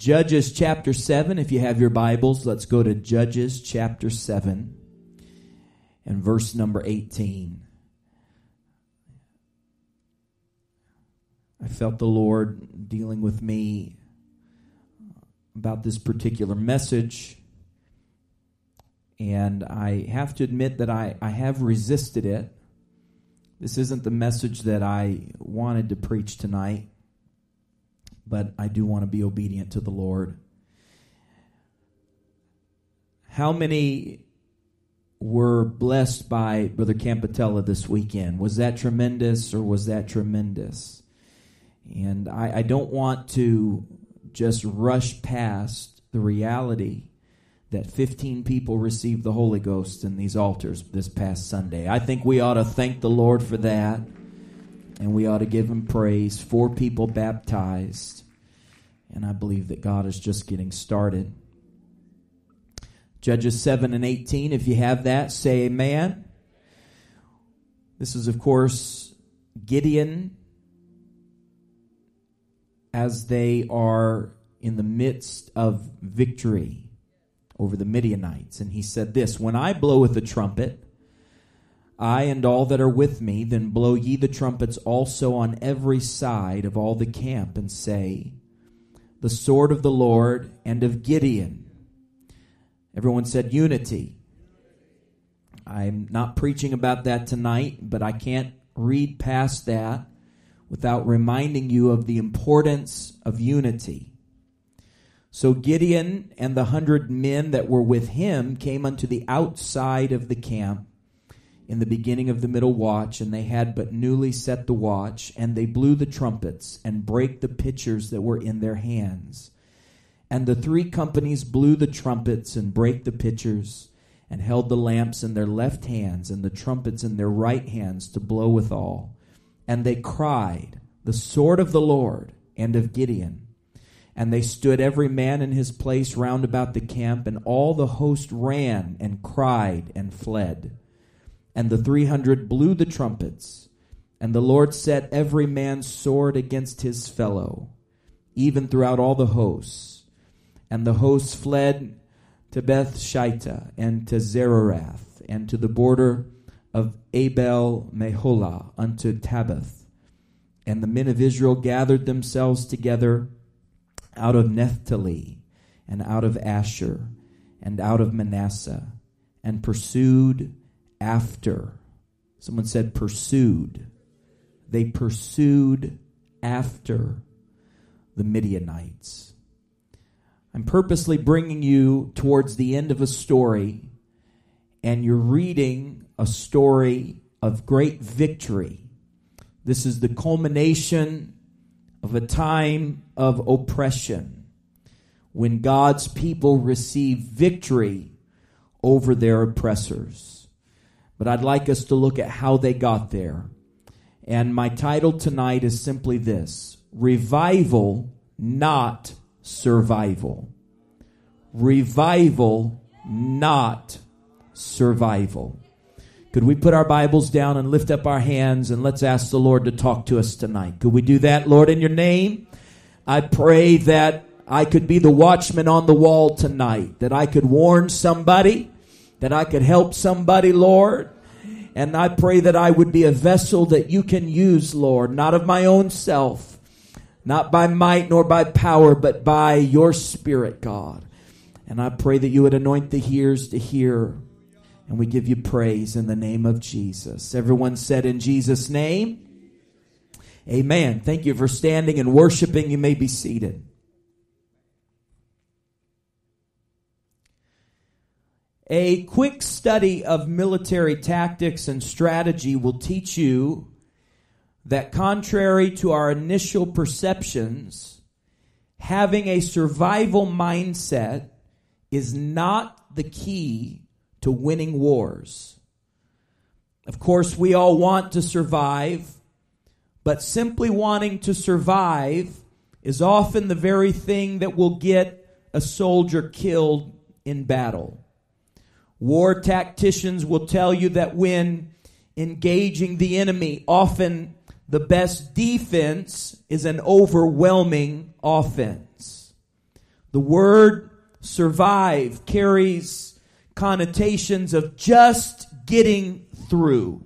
Judges chapter 7. If you have your Bibles, let's go to Judges chapter 7 and verse number 18. I felt the Lord dealing with me about this particular message. And I have to admit that I, I have resisted it. This isn't the message that I wanted to preach tonight but I do want to be obedient to the Lord. How many were blessed by Brother Campatella this weekend? Was that tremendous or was that tremendous? And I, I don't want to just rush past the reality that 15 people received the Holy Ghost in these altars this past Sunday. I think we ought to thank the Lord for that and we ought to give him praise. Four people baptized, and I believe that God is just getting started. Judges 7 and 18, if you have that, say amen. This is, of course, Gideon as they are in the midst of victory over the Midianites. And he said this When I blow with the trumpet, I and all that are with me, then blow ye the trumpets also on every side of all the camp, and say, The sword of the Lord and of Gideon. Everyone said unity. I'm not preaching about that tonight, but I can't read past that without reminding you of the importance of unity. So Gideon and the hundred men that were with him came unto the outside of the camp in the beginning of the middle watch, and they had but newly set the watch, and they blew the trumpets and brake the pitchers that were in their hands. And the three companies blew the trumpets and brake the pitchers, and held the lamps in their left hands and the trumpets in their right hands to blow withal. And they cried, The sword of the Lord and of Gideon. And they stood every man in his place round about the camp, and all the host ran and cried and fled. And the three hundred blew the trumpets, and the Lord set every man's sword against his fellow, even throughout all the hosts. And the hosts fled to Beth and to Zererath, and to the border of Abel Meholah unto Tabbath. And the men of Israel gathered themselves together out of Naphtali, and out of Asher, and out of Manasseh, and pursued after. Someone said pursued. They pursued after the Midianites. I'm purposely bringing you towards the end of a story, and you're reading a story of great victory. This is the culmination of a time of oppression when God's people receive victory over their oppressors but I'd like us to look at how they got there. And my title tonight is simply this Revival, not survival. Revival, not survival. Could we put our Bibles down and lift up our hands and let's ask the Lord to talk to us tonight? Could we do that, Lord, in your name? I pray that I could be the watchman on the wall tonight, that I could warn somebody that I could help somebody, Lord. And I pray that I would be a vessel that you can use, Lord, not of my own self, not by might nor by power, but by your Spirit, God. And I pray that you would anoint the ears to hear. And we give you praise in the name of Jesus. Everyone said in Jesus' name, Amen. Thank you for standing and worshiping. You may be seated. A quick study of military tactics and strategy will teach you that, contrary to our initial perceptions, having a survival mindset is not the key to winning wars. Of course, we all want to survive, but simply wanting to survive is often the very thing that will get a soldier killed in battle. War tacticians will tell you that when engaging the enemy, often the best defense is an overwhelming offense. The word survive carries connotations of just getting through.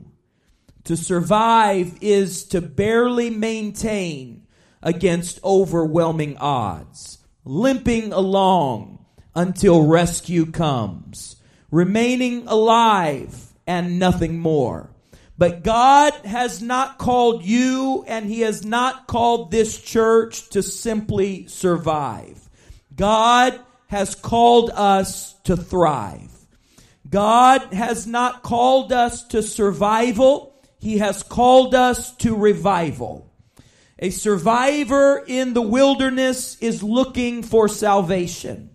To survive is to barely maintain against overwhelming odds, limping along until rescue comes, remaining alive and nothing more. But God has not called you and He has not called this church to simply survive. God has called us to thrive. God has not called us to survival. He has called us to revival. A survivor in the wilderness is looking for salvation.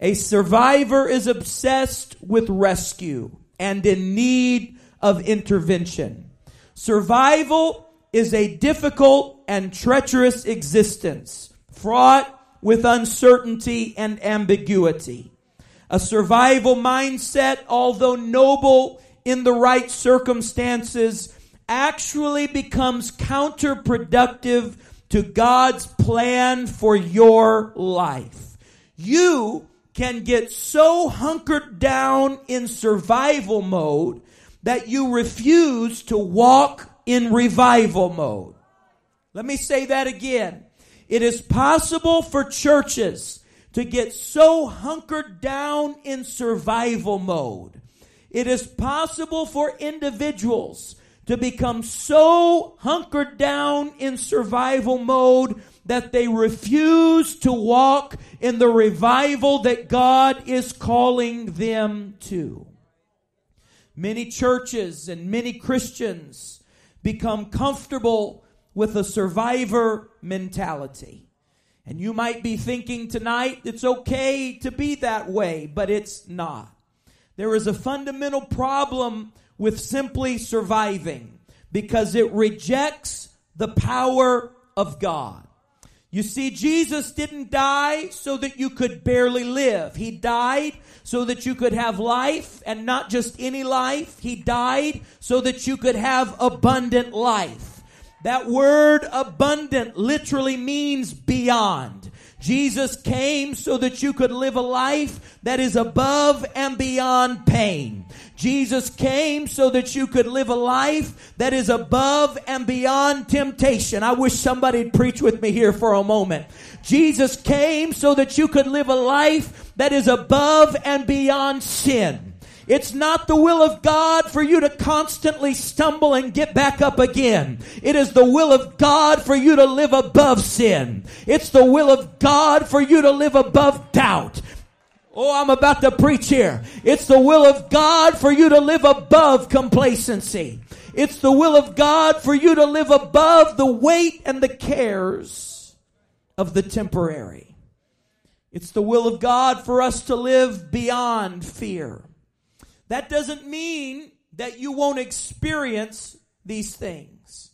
A survivor is obsessed with rescue and in need of intervention. Survival is a difficult and treacherous existence, fraught with uncertainty and ambiguity. A survival mindset, although noble in the right circumstances, actually becomes counterproductive to God's plan for your life. You can get so hunkered down in survival mode that you refuse to walk in revival mode. Let me say that again. It is possible for churches to get so hunkered down in survival mode. It is possible for individuals to become so hunkered down in survival mode that they refuse to walk in the revival that God is calling them to. Many churches and many Christians become comfortable with a survivor mentality. And you might be thinking tonight it's okay to be that way, but it's not. There is a fundamental problem with simply surviving because it rejects the power of God. You see, Jesus didn't die so that you could barely live. He died so that you could have life and not just any life. He died so that you could have abundant life. That word abundant literally means beyond. Jesus came so that you could live a life that is above and beyond pain. Jesus came so that you could live a life that is above and beyond temptation. I wish somebody'd preach with me here for a moment. Jesus came so that you could live a life that is above and beyond sin. It's not the will of God for you to constantly stumble and get back up again. It is the will of God for you to live above sin. It's the will of God for you to live above doubt. Oh, I'm about to preach here. It's the will of God for you to live above complacency. It's the will of God for you to live above the weight and the cares of the temporary. It's the will of God for us to live beyond fear. That doesn't mean that you won't experience these things.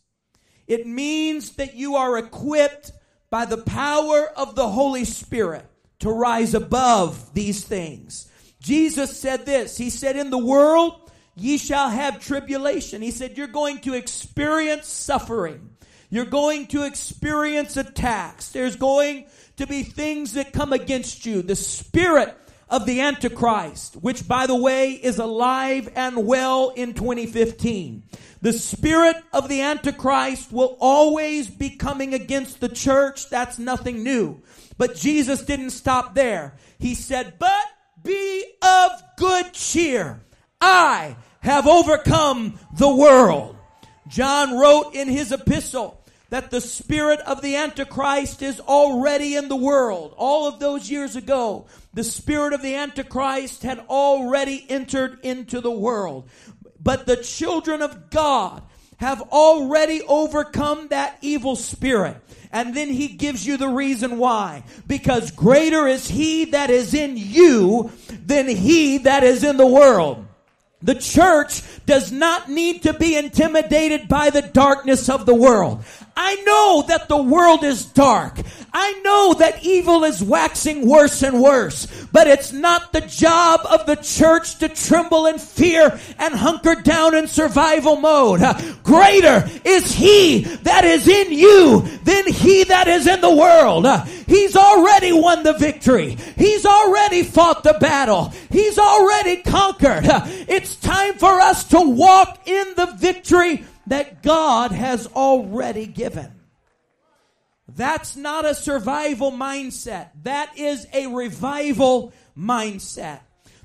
It means that you are equipped by the power of the Holy Spirit to rise above these things. Jesus said this. He said, in the world, ye shall have tribulation. He said, you're going to experience suffering. You're going to experience attacks. There's going to be things that come against you. The spirit of the Antichrist, which by the way is alive and well in 2015. The spirit of the Antichrist will always be coming against the church. That's nothing new. But Jesus didn't stop there. He said, but be of good cheer. I have overcome the world. John wrote in his epistle, that the spirit of the Antichrist is already in the world. All of those years ago, the spirit of the Antichrist had already entered into the world. But the children of God have already overcome that evil spirit. And then he gives you the reason why. Because greater is he that is in you than he that is in the world. The church does not need to be intimidated by the darkness of the world. I know that the world is dark. I know that evil is waxing worse and worse, but it's not the job of the church to tremble in fear and hunker down in survival mode. Greater is he that is in you than he that is in the world. He's already won the victory. He's already fought the battle. He's already conquered. It's time for us to walk in the victory that God has already given. That's not a survival mindset. That is a revival mindset.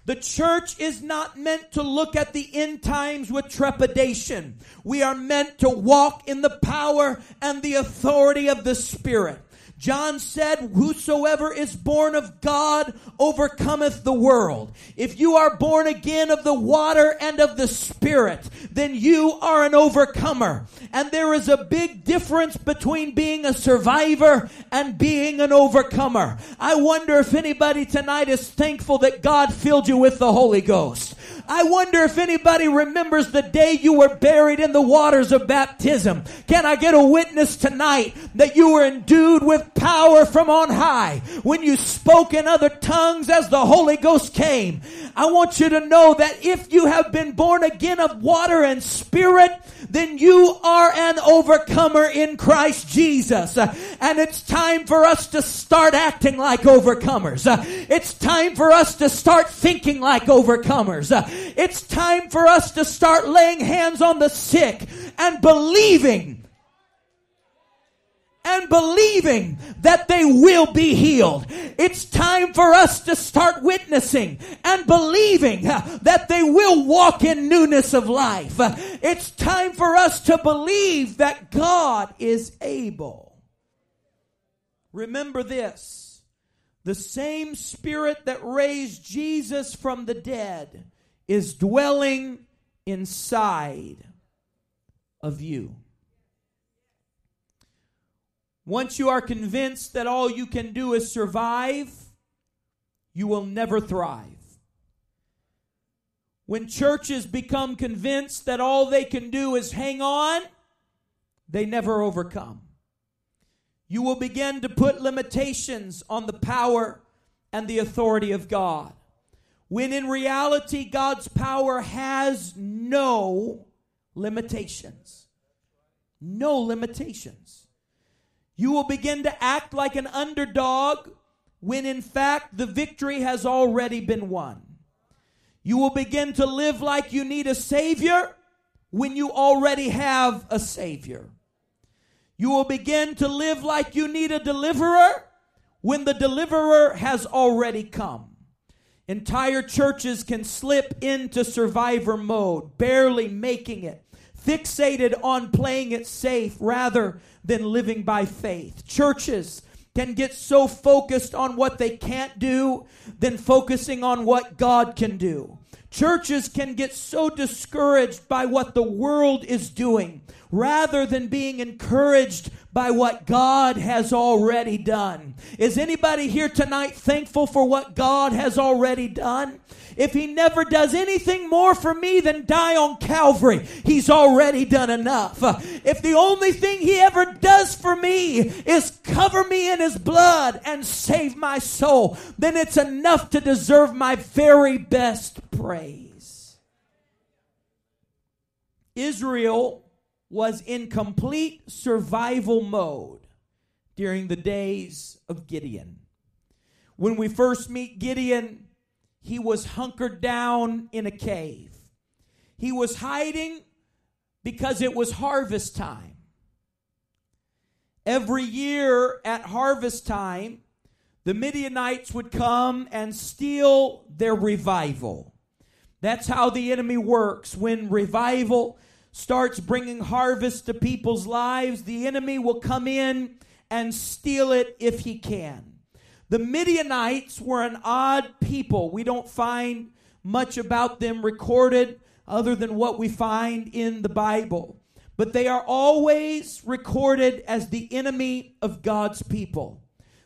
The church is not meant to look at the end times with trepidation. We are meant to walk in the power and the authority of the Spirit. John said, Whosoever is born of God overcometh the world. If you are born again of the water and of the Spirit, then you are an overcomer. And there is a big difference between being a survivor and being an overcomer. I wonder if anybody tonight is thankful that God filled you with the Holy Ghost. I wonder if anybody remembers the day you were buried in the waters of baptism. Can I get a witness tonight that you were endued with power from on high when you spoke in other tongues as the Holy Ghost came? I want you to know that if you have been born again of water and spirit, then you are an overcomer in Christ Jesus. And it's time for us to start acting like overcomers. It's time for us to start thinking like overcomers. It's time for us to start laying hands on the sick and believing and believing that they will be healed. It's time for us to start witnessing and believing that they will walk in newness of life. It's time for us to believe that God is able. Remember this. The same spirit that raised Jesus from the dead is dwelling inside of you. Once you are convinced that all you can do is survive, you will never thrive. When churches become convinced that all they can do is hang on, they never overcome. You will begin to put limitations on the power and the authority of God. When in reality, God's power has no limitations. No limitations. You will begin to act like an underdog when in fact the victory has already been won. You will begin to live like you need a Savior when you already have a Savior. You will begin to live like you need a deliverer when the deliverer has already come. Entire churches can slip into survivor mode, barely making it, fixated on playing it safe rather than living by faith. Churches can get so focused on what they can't do than focusing on what God can do. Churches can get so discouraged by what the world is doing rather than being encouraged by what God has already done. Is anybody here tonight thankful for what God has already done? If he never does anything more for me than die on Calvary, he's already done enough. If the only thing he ever does for me is cover me in his blood and save my soul, then it's enough to deserve my very best praise. Israel was in complete survival mode during the days of Gideon. When we first meet Gideon, he was hunkered down in a cave. He was hiding because it was harvest time. Every year at harvest time, the Midianites would come and steal their revival. That's how the enemy works. When revival starts bringing harvest to people's lives, the enemy will come in and steal it if he can. The Midianites were an odd people. We don't find much about them recorded other than what we find in the Bible. But they are always recorded as the enemy of God's people.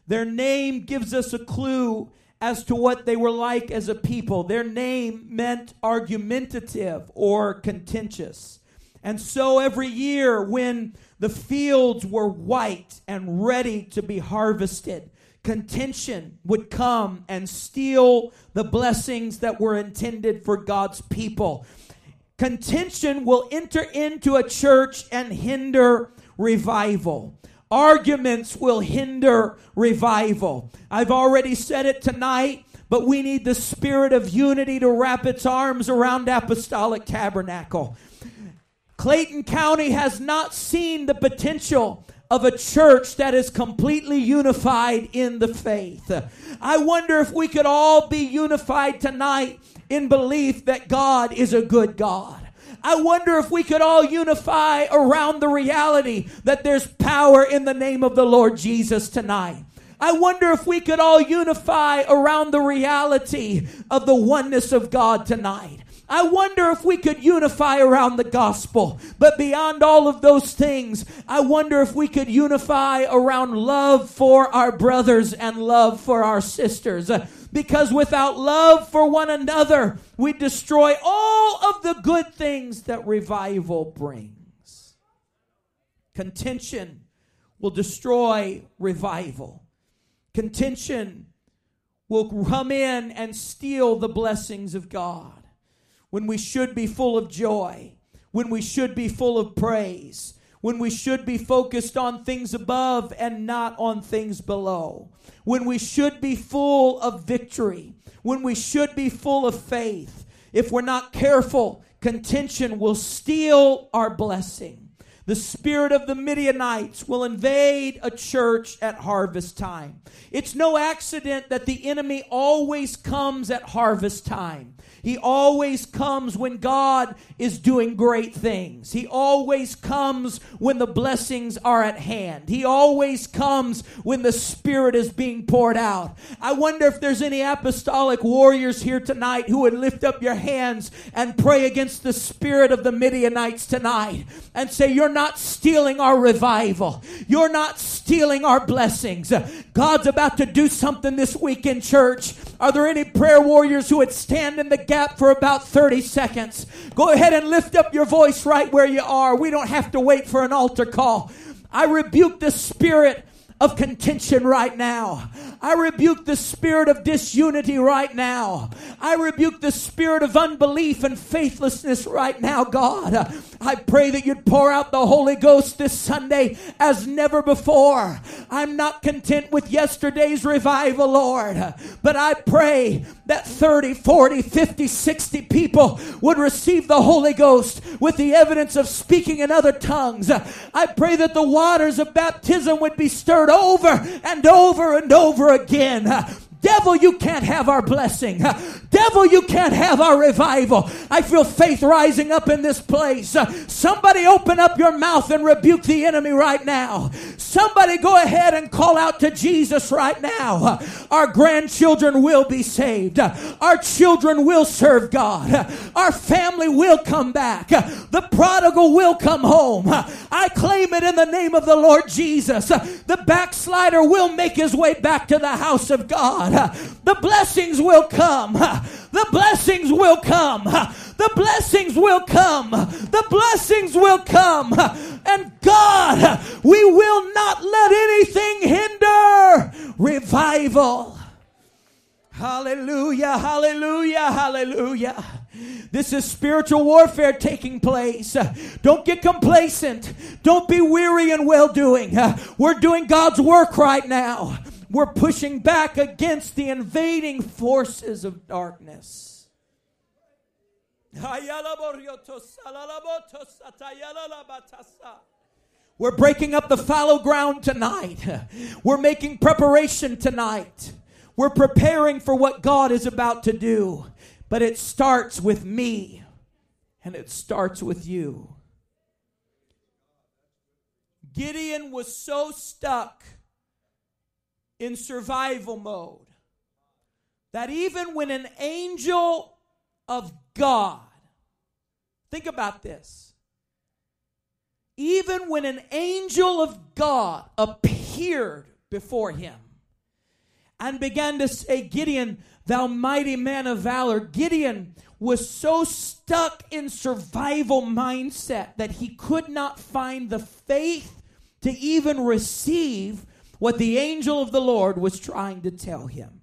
Their name gives us a clue as to what they were like as a people. Their name meant argumentative or contentious. And so every year, when the fields were white and ready to be harvested, contention would come and steal the blessings that were intended for God's people. Contention will enter into a church and hinder revival. Arguments will hinder revival. I've already said it tonight, but we need the spirit of unity to wrap its arms around Apostolic Tabernacle. Clayton County has not seen the potential of a church that is completely unified in the faith. I wonder if we could all be unified tonight in belief that God is a good God. I wonder if we could all unify around the reality that there's power in the name of the Lord Jesus tonight. I wonder if we could all unify around the reality of the oneness of God tonight. I wonder if we could unify around the gospel. But beyond all of those things, I wonder if we could unify around love for our brothers and love for our sisters. Because without love for one another, we destroy all of the good things that revival brings. Contention will destroy revival. Contention will come in and steal the blessings of God when we should be full of joy, when we should be full of praise, when we should be focused on things above and not on things below, when we should be full of victory, when we should be full of faith. If we're not careful, contention will steal our blessing. The spirit of the Midianites will invade a church at harvest time. It's no accident that the enemy always comes at harvest time. He always comes when God is doing great things. He always comes when the blessings are at hand. He always comes when the Spirit is being poured out. I wonder if there's any apostolic warriors here tonight who would lift up your hands and pray against the spirit of the Midianites tonight and say, You're not stealing our revival. You're not stealing our blessings. God's about to do something this week in church. Are there any prayer warriors who would stand in the gap for about 30 seconds? Go ahead and lift up your voice right where you are. We don't have to wait for an altar call. I rebuke the spirit of contention right now. I rebuke the spirit of disunity right now. I rebuke the spirit of unbelief and faithlessness right now, God. I pray that you'd pour out the Holy Ghost this Sunday as never before. I'm not content with yesterday's revival, Lord, but I pray that 30, 40, 50, 60 people would receive the Holy Ghost with the evidence of speaking in other tongues. I pray that the waters of baptism would be stirred over and over and over again. Devil, you can't have our blessing. Devil, you can't have our revival. I feel faith rising up in this place. Somebody open up your mouth and rebuke the enemy right now. Somebody go ahead and call out to Jesus right now. Our grandchildren will be saved. Our children will serve God. Our family will come back. The prodigal will come home. I claim it in the name of the Lord Jesus. The backslider will make his way back to the house of God. God. The blessings will come. The blessings will come. The blessings will come. The blessings will come. And God, we will not let anything hinder revival. Hallelujah, hallelujah, hallelujah. This is spiritual warfare taking place. Don't get complacent. Don't be weary in well doing. We're doing God's work right now. We're pushing back against the invading forces of darkness. We're breaking up the fallow ground tonight. We're making preparation tonight. We're preparing for what God is about to do. But it starts with me and it starts with you. Gideon was so stuck in survival mode. That even when an angel of God, think about this, even when an angel of God appeared before him and began to say, Gideon, thou mighty man of valor. Gideon was so stuck in survival mindset that he could not find the faith to even receive what the angel of the Lord was trying to tell him.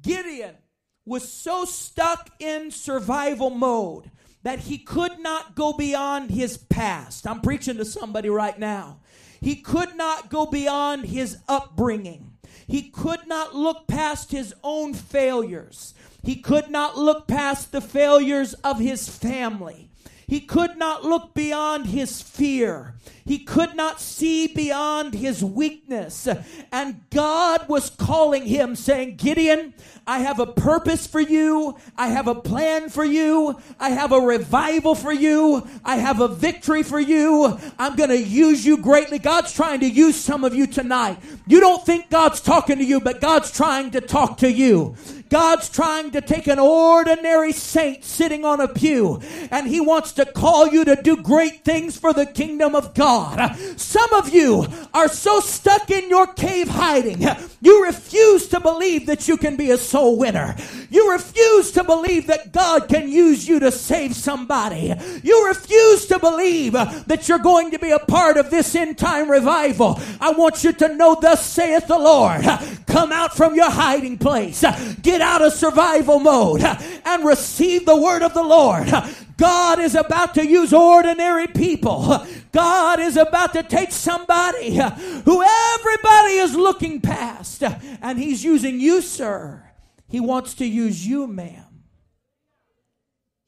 Gideon was so stuck in survival mode that he could not go beyond his past. I'm preaching to somebody right now. He could not go beyond his upbringing. He could not look past his own failures. He could not look past the failures of his family. He could not look beyond his fear. He could not see beyond his weakness. And God was calling him, saying, Gideon, I have a purpose for you. I have a plan for you. I have a revival for you. I have a victory for you. I'm going to use you greatly. God's trying to use some of you tonight. You don't think God's talking to you, but God's trying to talk to you. God's trying to take an ordinary saint sitting on a pew and he wants to call you to do great things for the kingdom of God. Some of you are so stuck in your cave hiding. You refuse to believe that you can be a soul winner. You refuse to believe that God can use you to save somebody. You refuse to believe that you're going to be a part of this end time revival. I want you to know, thus saith the Lord, come out from your hiding place. Get out of survival mode and receive the word of the Lord. God is about to use ordinary people. God is about to take somebody who everybody is looking past, and He's using you, sir. He wants to use you, ma'am.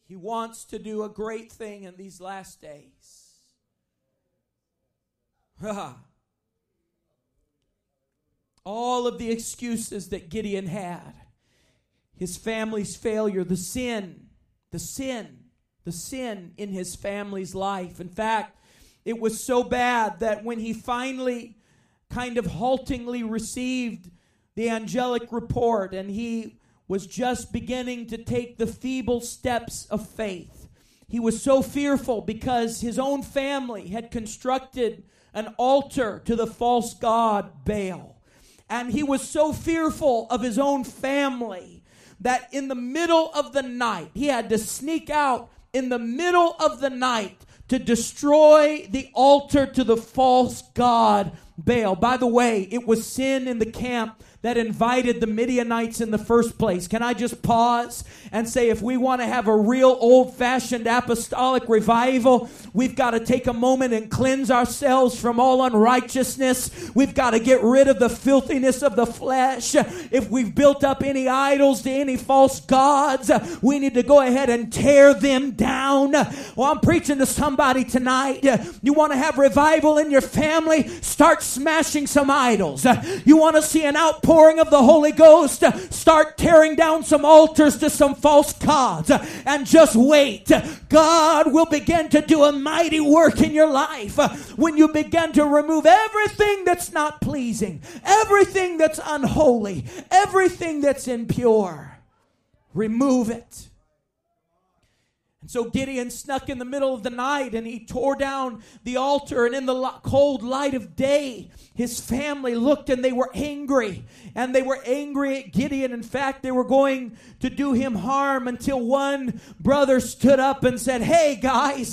He wants to do a great thing in these last days. All of the excuses that Gideon had his family's failure, the sin, the sin, the sin in his family's life. In fact, it was so bad that when he finally kind of haltingly received the angelic report and he was just beginning to take the feeble steps of faith, he was so fearful because his own family had constructed an altar to the false god Baal. And he was so fearful of his own family that in the middle of the night, he had to sneak out in the middle of the night to destroy the altar to the false god Baal. By the way, it was sin in the camp that invited the Midianites in the first place. Can I just pause and say if we want to have a real old fashioned apostolic revival, we've got to take a moment and cleanse ourselves from all unrighteousness. We've got to get rid of the filthiness of the flesh. If we've built up any idols to any false gods, we need to go ahead and tear them down. Well, I'm preaching to somebody tonight. You want to have revival in your family? Start smashing some idols. You want to see an outpouring outpouring of the Holy Ghost, start tearing down some altars to some false gods and just wait. God will begin to do a mighty work in your life when you begin to remove everything that's not pleasing, everything that's unholy, everything that's impure. Remove it. And so Gideon snuck in the middle of the night and he tore down the altar. And in the cold light of day, his family looked and they were angry. And they were angry at Gideon. In fact, they were going to do him harm until one brother stood up and said, Hey, guys,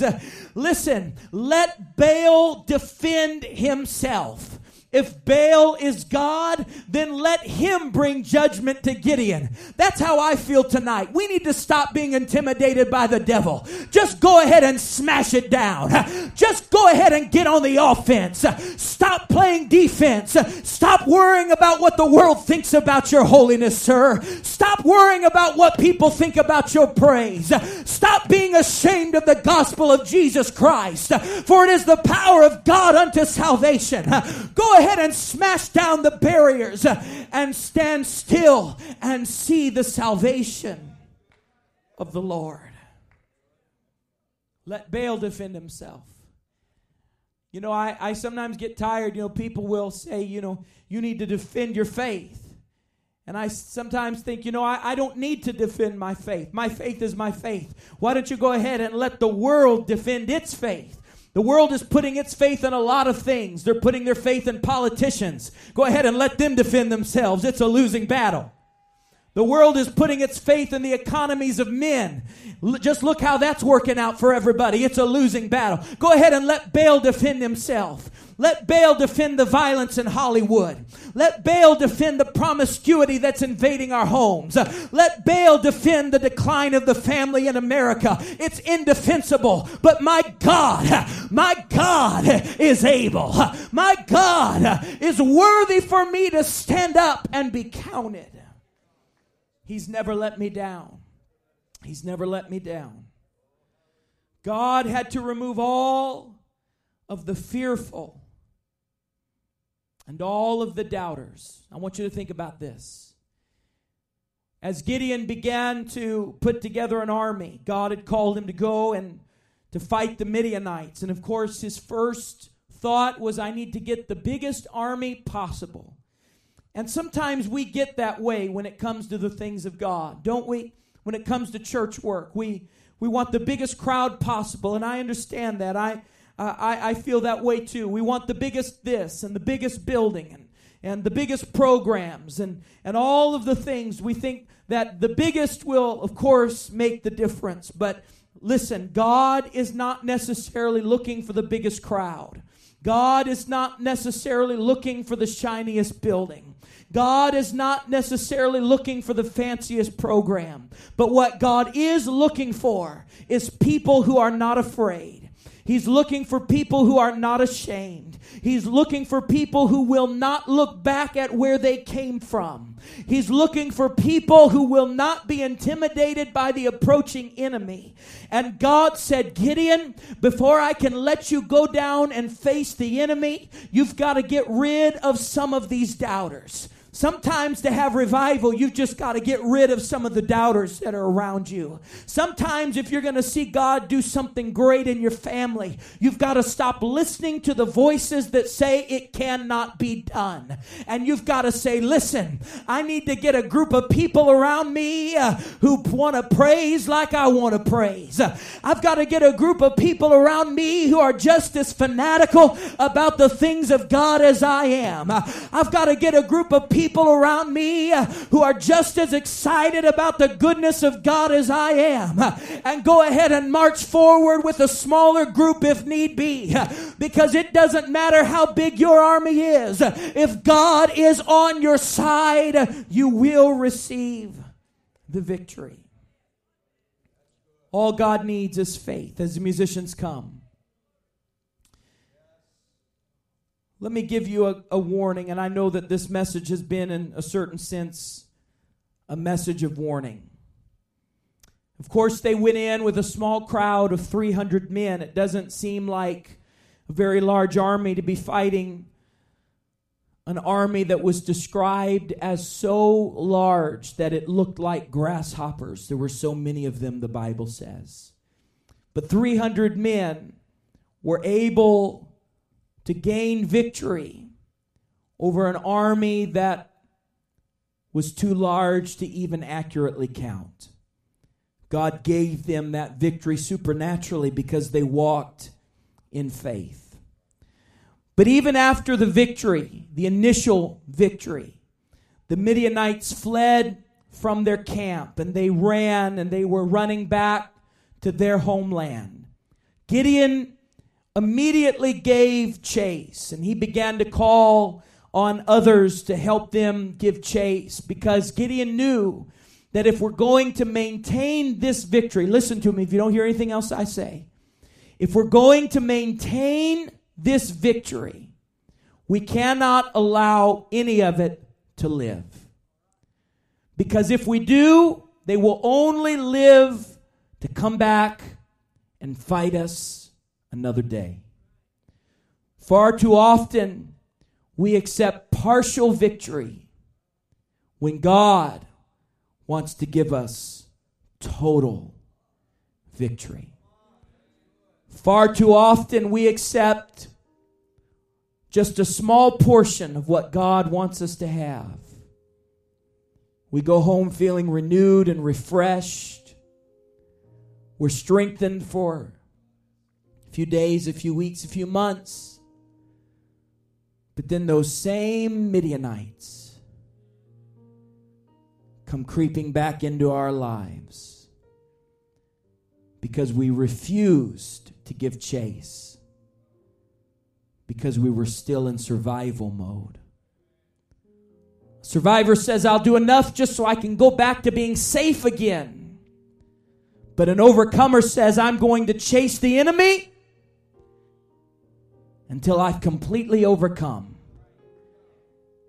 listen, let Baal defend himself. If Baal is God, then let him bring judgment to Gideon. That's how I feel tonight. We need to stop being intimidated by the devil. Just go ahead and smash it down. Just go ahead and get on the offense. Stop playing defense. Stop worrying about what the world thinks about your holiness, sir. Stop worrying about what people think about your praise. Stop being ashamed of the gospel of Jesus Christ, for it is the power of God unto salvation. Go ahead and smash down the barriers uh, and stand still and see the salvation of the Lord. Let Baal defend himself. You know, I, I sometimes get tired. You know, people will say, you know, you need to defend your faith. And I sometimes think, you know, I, I don't need to defend my faith. My faith is my faith. Why don't you go ahead and let the world defend its faith? The world is putting its faith in a lot of things. They're putting their faith in politicians. Go ahead and let them defend themselves. It's a losing battle. The world is putting its faith in the economies of men. L- just look how that's working out for everybody. It's a losing battle. Go ahead and let Baal defend himself. Let Baal defend the violence in Hollywood. Let Baal defend the promiscuity that's invading our homes. Let Baal defend the decline of the family in America. It's indefensible. But my God, my God is able. My God is worthy for me to stand up and be counted. He's never let me down. He's never let me down. God had to remove all of the fearful and all of the doubters. I want you to think about this. As Gideon began to put together an army, God had called him to go and to fight the Midianites. And of course, his first thought was, I need to get the biggest army possible. And sometimes we get that way when it comes to the things of God, don't we? When it comes to church work, we we want the biggest crowd possible, and I understand that. I I, I feel that way too. We want the biggest this and the biggest building and, and the biggest programs and, and all of the things. We think that the biggest will, of course, make the difference. But listen, God is not necessarily looking for the biggest crowd. God is not necessarily looking for the shiniest building. God is not necessarily looking for the fanciest program. But what God is looking for is people who are not afraid. He's looking for people who are not ashamed. He's looking for people who will not look back at where they came from. He's looking for people who will not be intimidated by the approaching enemy. And God said, Gideon, before I can let you go down and face the enemy, you've got to get rid of some of these doubters. Sometimes to have revival, you've just got to get rid of some of the doubters that are around you. Sometimes, if you're going to see God do something great in your family, you've got to stop listening to the voices that say it cannot be done. And you've got to say, listen, I need to get a group of people around me uh, who want to praise like I want to praise. I've got to get a group of people around me who are just as fanatical about the things of God as I am. I've got to get a group of people people around me uh, who are just as excited about the goodness of God as I am. Uh, and go ahead and march forward with a smaller group if need be. Uh, because it doesn't matter how big your army is. Uh, if God is on your side, you will receive the victory. All God needs is faith as the musicians come. Let me give you a, a, warning, and I know that this message has been, in a certain sense, a message of warning. Of course, they went in with a small crowd of 300 men. It doesn't seem like a very large army to be fighting an army that was described as so large that it looked like grasshoppers. There were so many of them, the Bible says. But 300 men were able to gain victory over an army that was too large to even accurately count. God gave them that victory supernaturally because they walked in faith. But even after the victory, the initial victory, the Midianites fled from their camp and they ran and they were running back to their homeland. Gideon immediately gave chase and he began to call on others to help them give chase because Gideon knew that if we're going to maintain this victory, listen to me if you don't hear anything else I say. If we're going to maintain this victory, we cannot allow any of it to live. Because if we do, they will only live to come back and fight us another day. Far too often, we accept partial victory when God wants to give us total victory. Far too often, we accept just a small portion of what God wants us to have. We go home feeling renewed and refreshed. We're strengthened for a few days, a few weeks, a few months. But then those same Midianites come creeping back into our lives because we refused to give chase, because we were still in survival mode. Survivor says, I'll do enough just so I can go back to being safe again. But an overcomer says, I'm going to chase the enemy until I've completely overcome.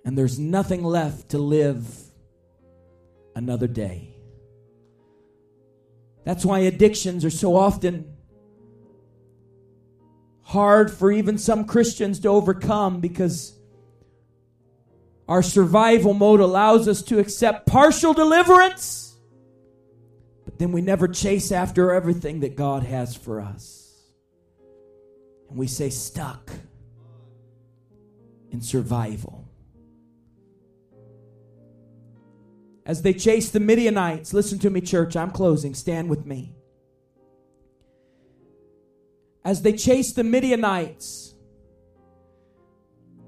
And there's nothing left to live another day. That's why addictions are so often hard for even some Christians to overcome because our survival mode allows us to accept partial deliverance, but then we never chase after everything that God has for us. And we say, stuck in survival. As they chase the Midianites, listen to me, church, I'm closing, stand with me. As they chased the Midianites,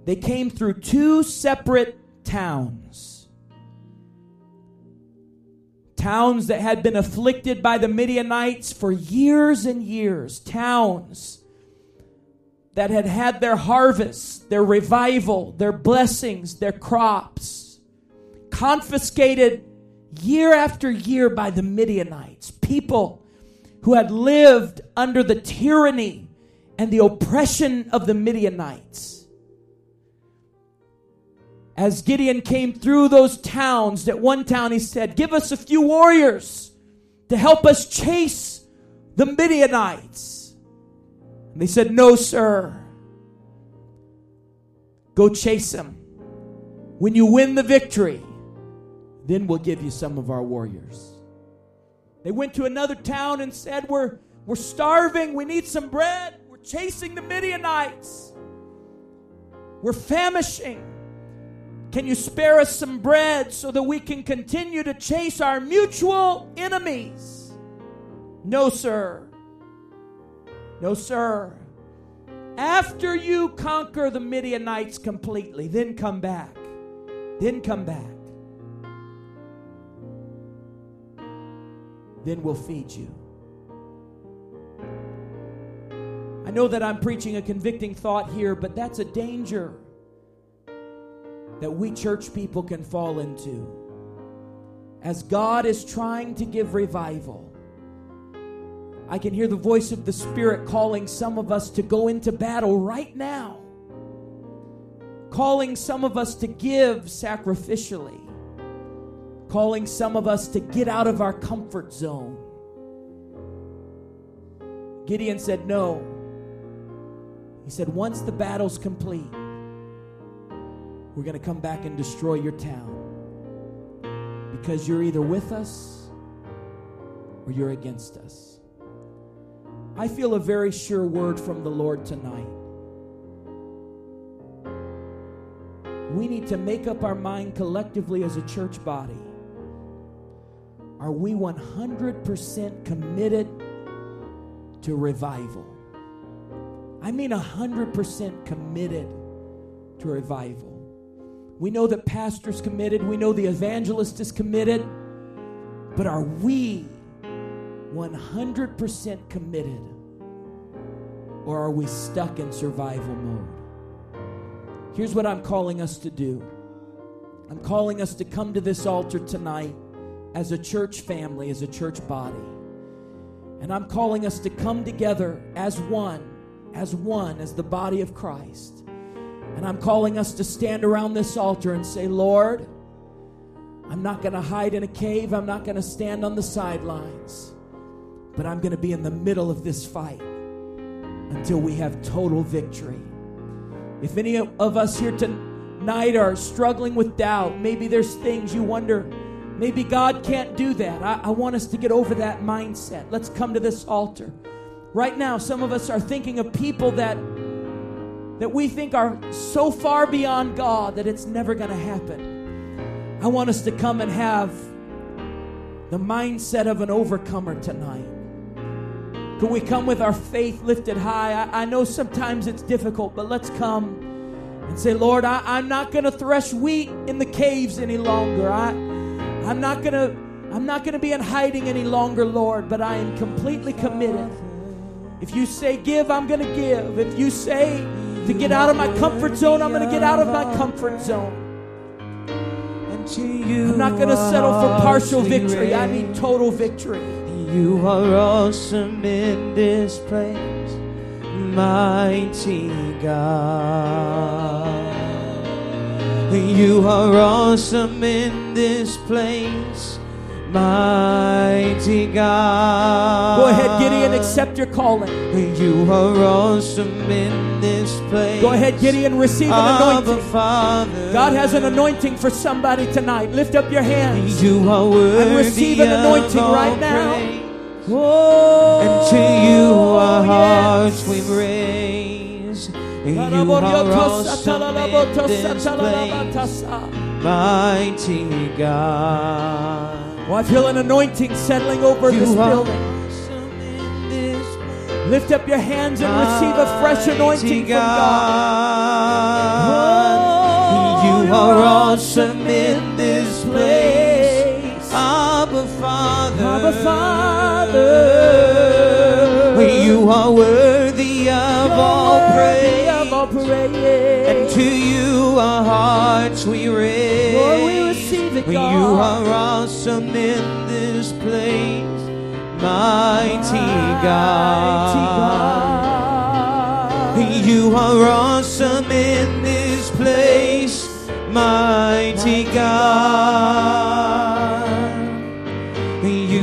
they came through two separate towns. Towns that had been afflicted by the Midianites for years and years. Towns that had had their harvests, their revival, their blessings, their crops confiscated year after year by the Midianites. People who had lived under the tyranny and the oppression of the Midianites as Gideon came through those towns, at one town he said, Give us a few warriors to help us chase the Midianites. And they said, No, sir. Go chase them. When you win the victory, then we'll give you some of our warriors. They went to another town and said, We're, we're starving. We need some bread. We're chasing the Midianites. We're famishing. Can you spare us some bread so that we can continue to chase our mutual enemies? No, sir. No, sir. After you conquer the Midianites completely, then come back. Then come back. Then we'll feed you. I know that I'm preaching a convicting thought here, but that's a danger that we church people can fall into. As God is trying to give revival, I can hear the voice of the Spirit calling some of us to go into battle right now, calling some of us to give sacrificially, calling some of us to get out of our comfort zone. Gideon said, No. He said, Once the battle's complete, we're going to come back and destroy your town. Because you're either with us or you're against us. I feel a very sure word from the Lord tonight. We need to make up our mind collectively as a church body. Are we 100% committed to revival? I mean, 100% committed to revival. We know that pastor's committed. We know the evangelist is committed. But are we 100% committed? Or are we stuck in survival mode? Here's what I'm calling us to do I'm calling us to come to this altar tonight as a church family, as a church body. And I'm calling us to come together as one, as one, as the body of Christ and I'm calling us to stand around this altar and say, Lord, I'm not going to hide in a cave. I'm not going to stand on the sidelines. But I'm going to be in the middle of this fight until we have total victory. If any of us here tonight are struggling with doubt, maybe there's things you wonder, maybe God can't do that. I, I want us to get over that mindset. Let's come to this altar. Right now, some of us are thinking of people that that we think are so far beyond God that it's never going to happen. I want us to come and have the mindset of an overcomer tonight. Can we come with our faith lifted high? I, I know sometimes it's difficult, but let's come and say, Lord, I, am not going to thresh wheat in the caves any longer. I, I'm not going to. I'm not going to be in hiding any longer, Lord, but I am completely committed. If you say give, I'm going to give. If you say to get out of my comfort zone, I'm going to get out of my comfort zone. I'm not going to settle for partial victory. I need total victory. You are awesome in this place, mighty God. You are awesome in this place, mighty God. Go ahead, Gideon, accept your calling. You are awesome in this place. Go ahead, Gideon, receive an anointing. God has an anointing for somebody tonight. Lift up your hands you are worthy and receive an anointing right now. Oh, and to you our oh, hearts we raise. You are awesome in this place, mighty God. Oh, I feel an anointing settling over You this building. awesome this Lift up your hands and receive a fresh anointing mighty from God. God. Oh, you are awesome in this place, Abba Father. Abba Father. You are worthy of all praise. Of all praise. And to you our hearts we raise. Lord, we receive it, You are awesome in this place, mighty God. You are awesome in this place, mighty God.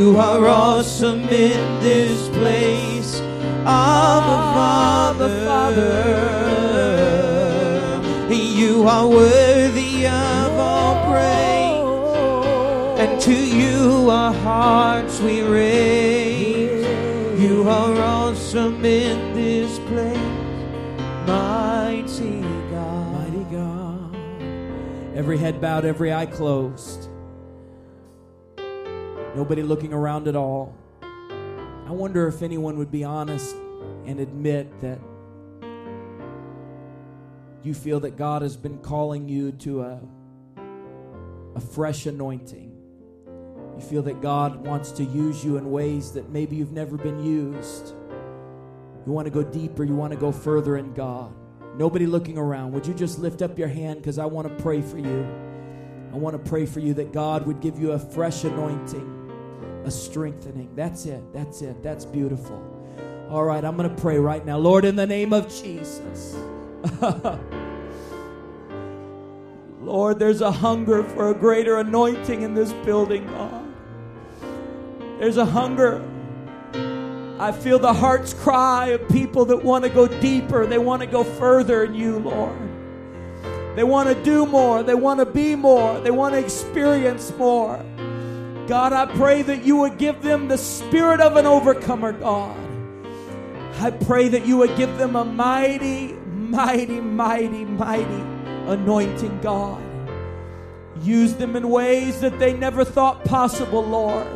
You are awesome in this place, Abba Father. Father. You are worthy of all oh. praise, and to you our hearts we raise. You are awesome in this place, mighty God. Mighty God. Every head bowed, every eye closed. Nobody looking around at all. I wonder if anyone would be honest and admit that you feel that God has been calling you to a, a fresh anointing. You feel that God wants to use you in ways that maybe you've never been used. You want to go deeper, you want to go further in God. Nobody looking around. Would you just lift up your hand because I want to pray for you? I want to pray for you that God would give you a fresh anointing, a strengthening. That's it. That's it. That's beautiful. All right, I'm going to pray right now. Lord, in the name of Jesus. Lord, there's a hunger for a greater anointing in this building, God. There's a hunger. I feel the heart's cry of people that want to go deeper. They want to go further in you, Lord. They want to do more. They want to be more. They want to experience more. God, I pray that you would give them the spirit of an overcomer, God. I pray that you would give them a mighty, mighty, mighty, mighty anointing, God. Use them in ways that they never thought possible, Lord.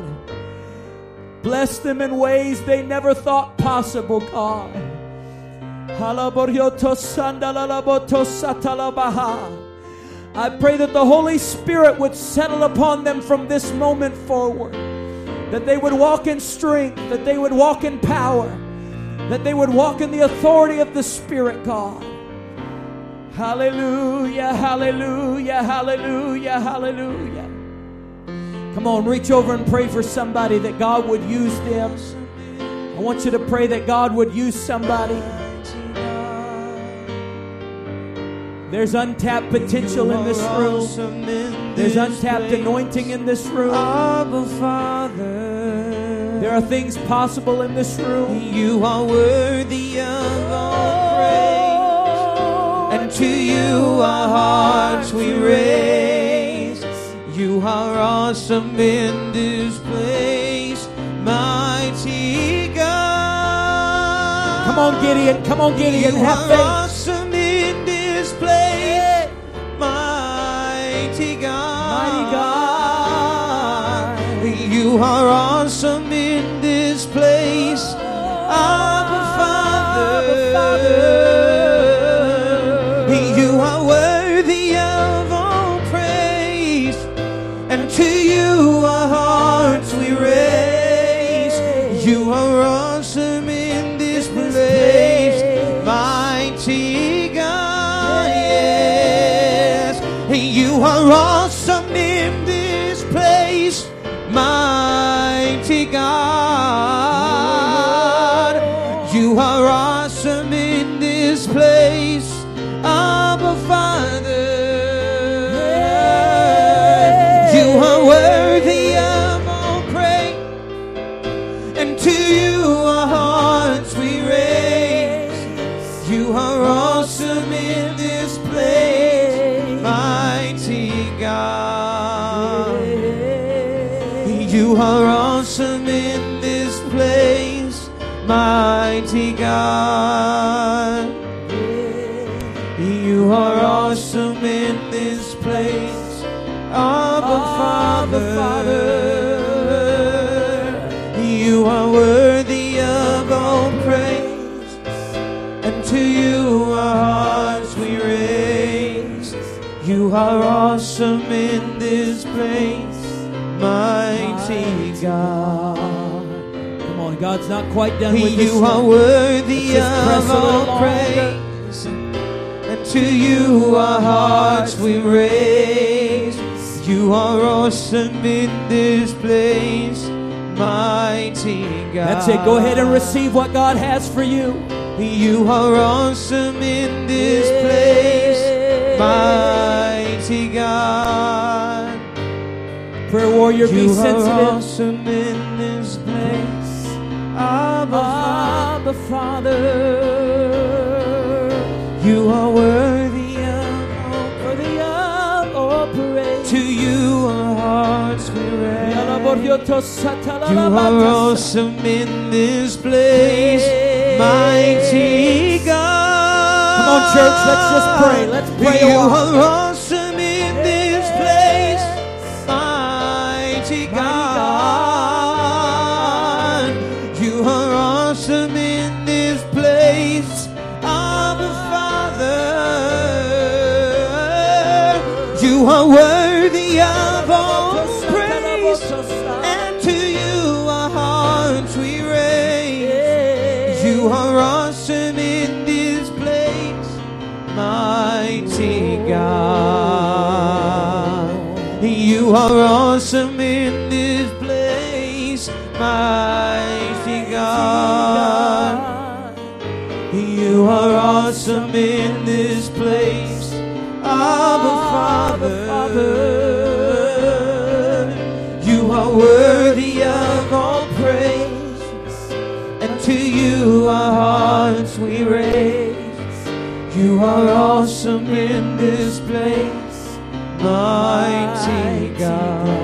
Bless them in ways they never thought possible, God. I pray that the Holy Spirit would settle upon them from this moment forward. That they would walk in strength, that they would walk in power, that they would walk in the authority of the Spirit, God. Hallelujah, hallelujah, hallelujah, hallelujah. Come on, reach over and pray for somebody that God would use them. I want you to pray that God would use somebody. There's untapped potential in this room. There's untapped anointing in this room. There are things possible in this room. You are worthy of all praise, and to you our hearts we raise. You are awesome in this place, mighty God. Come on, Gideon. Come on, Gideon. Have faith. God. You God. Come on, God's not quite done with this. You are worthy Let's just press of all praise, and to you our hearts we raise. You are awesome in this place, mighty God. That's it. Go ahead and receive what God has for you. You are awesome in this place, mighty God. Prayer warrior, be You are sensitive. awesome in this place, Abba Abba Father, You are worthy of all worthy of all praise. To you our hearts we raise. You are awesome in this place, mighty God. Come on, church, let's just pray. Let's pray You awesome in this place, Abba Father. You are worthy of all praise, and to you our hearts we raise. You are awesome in this place, mighty God.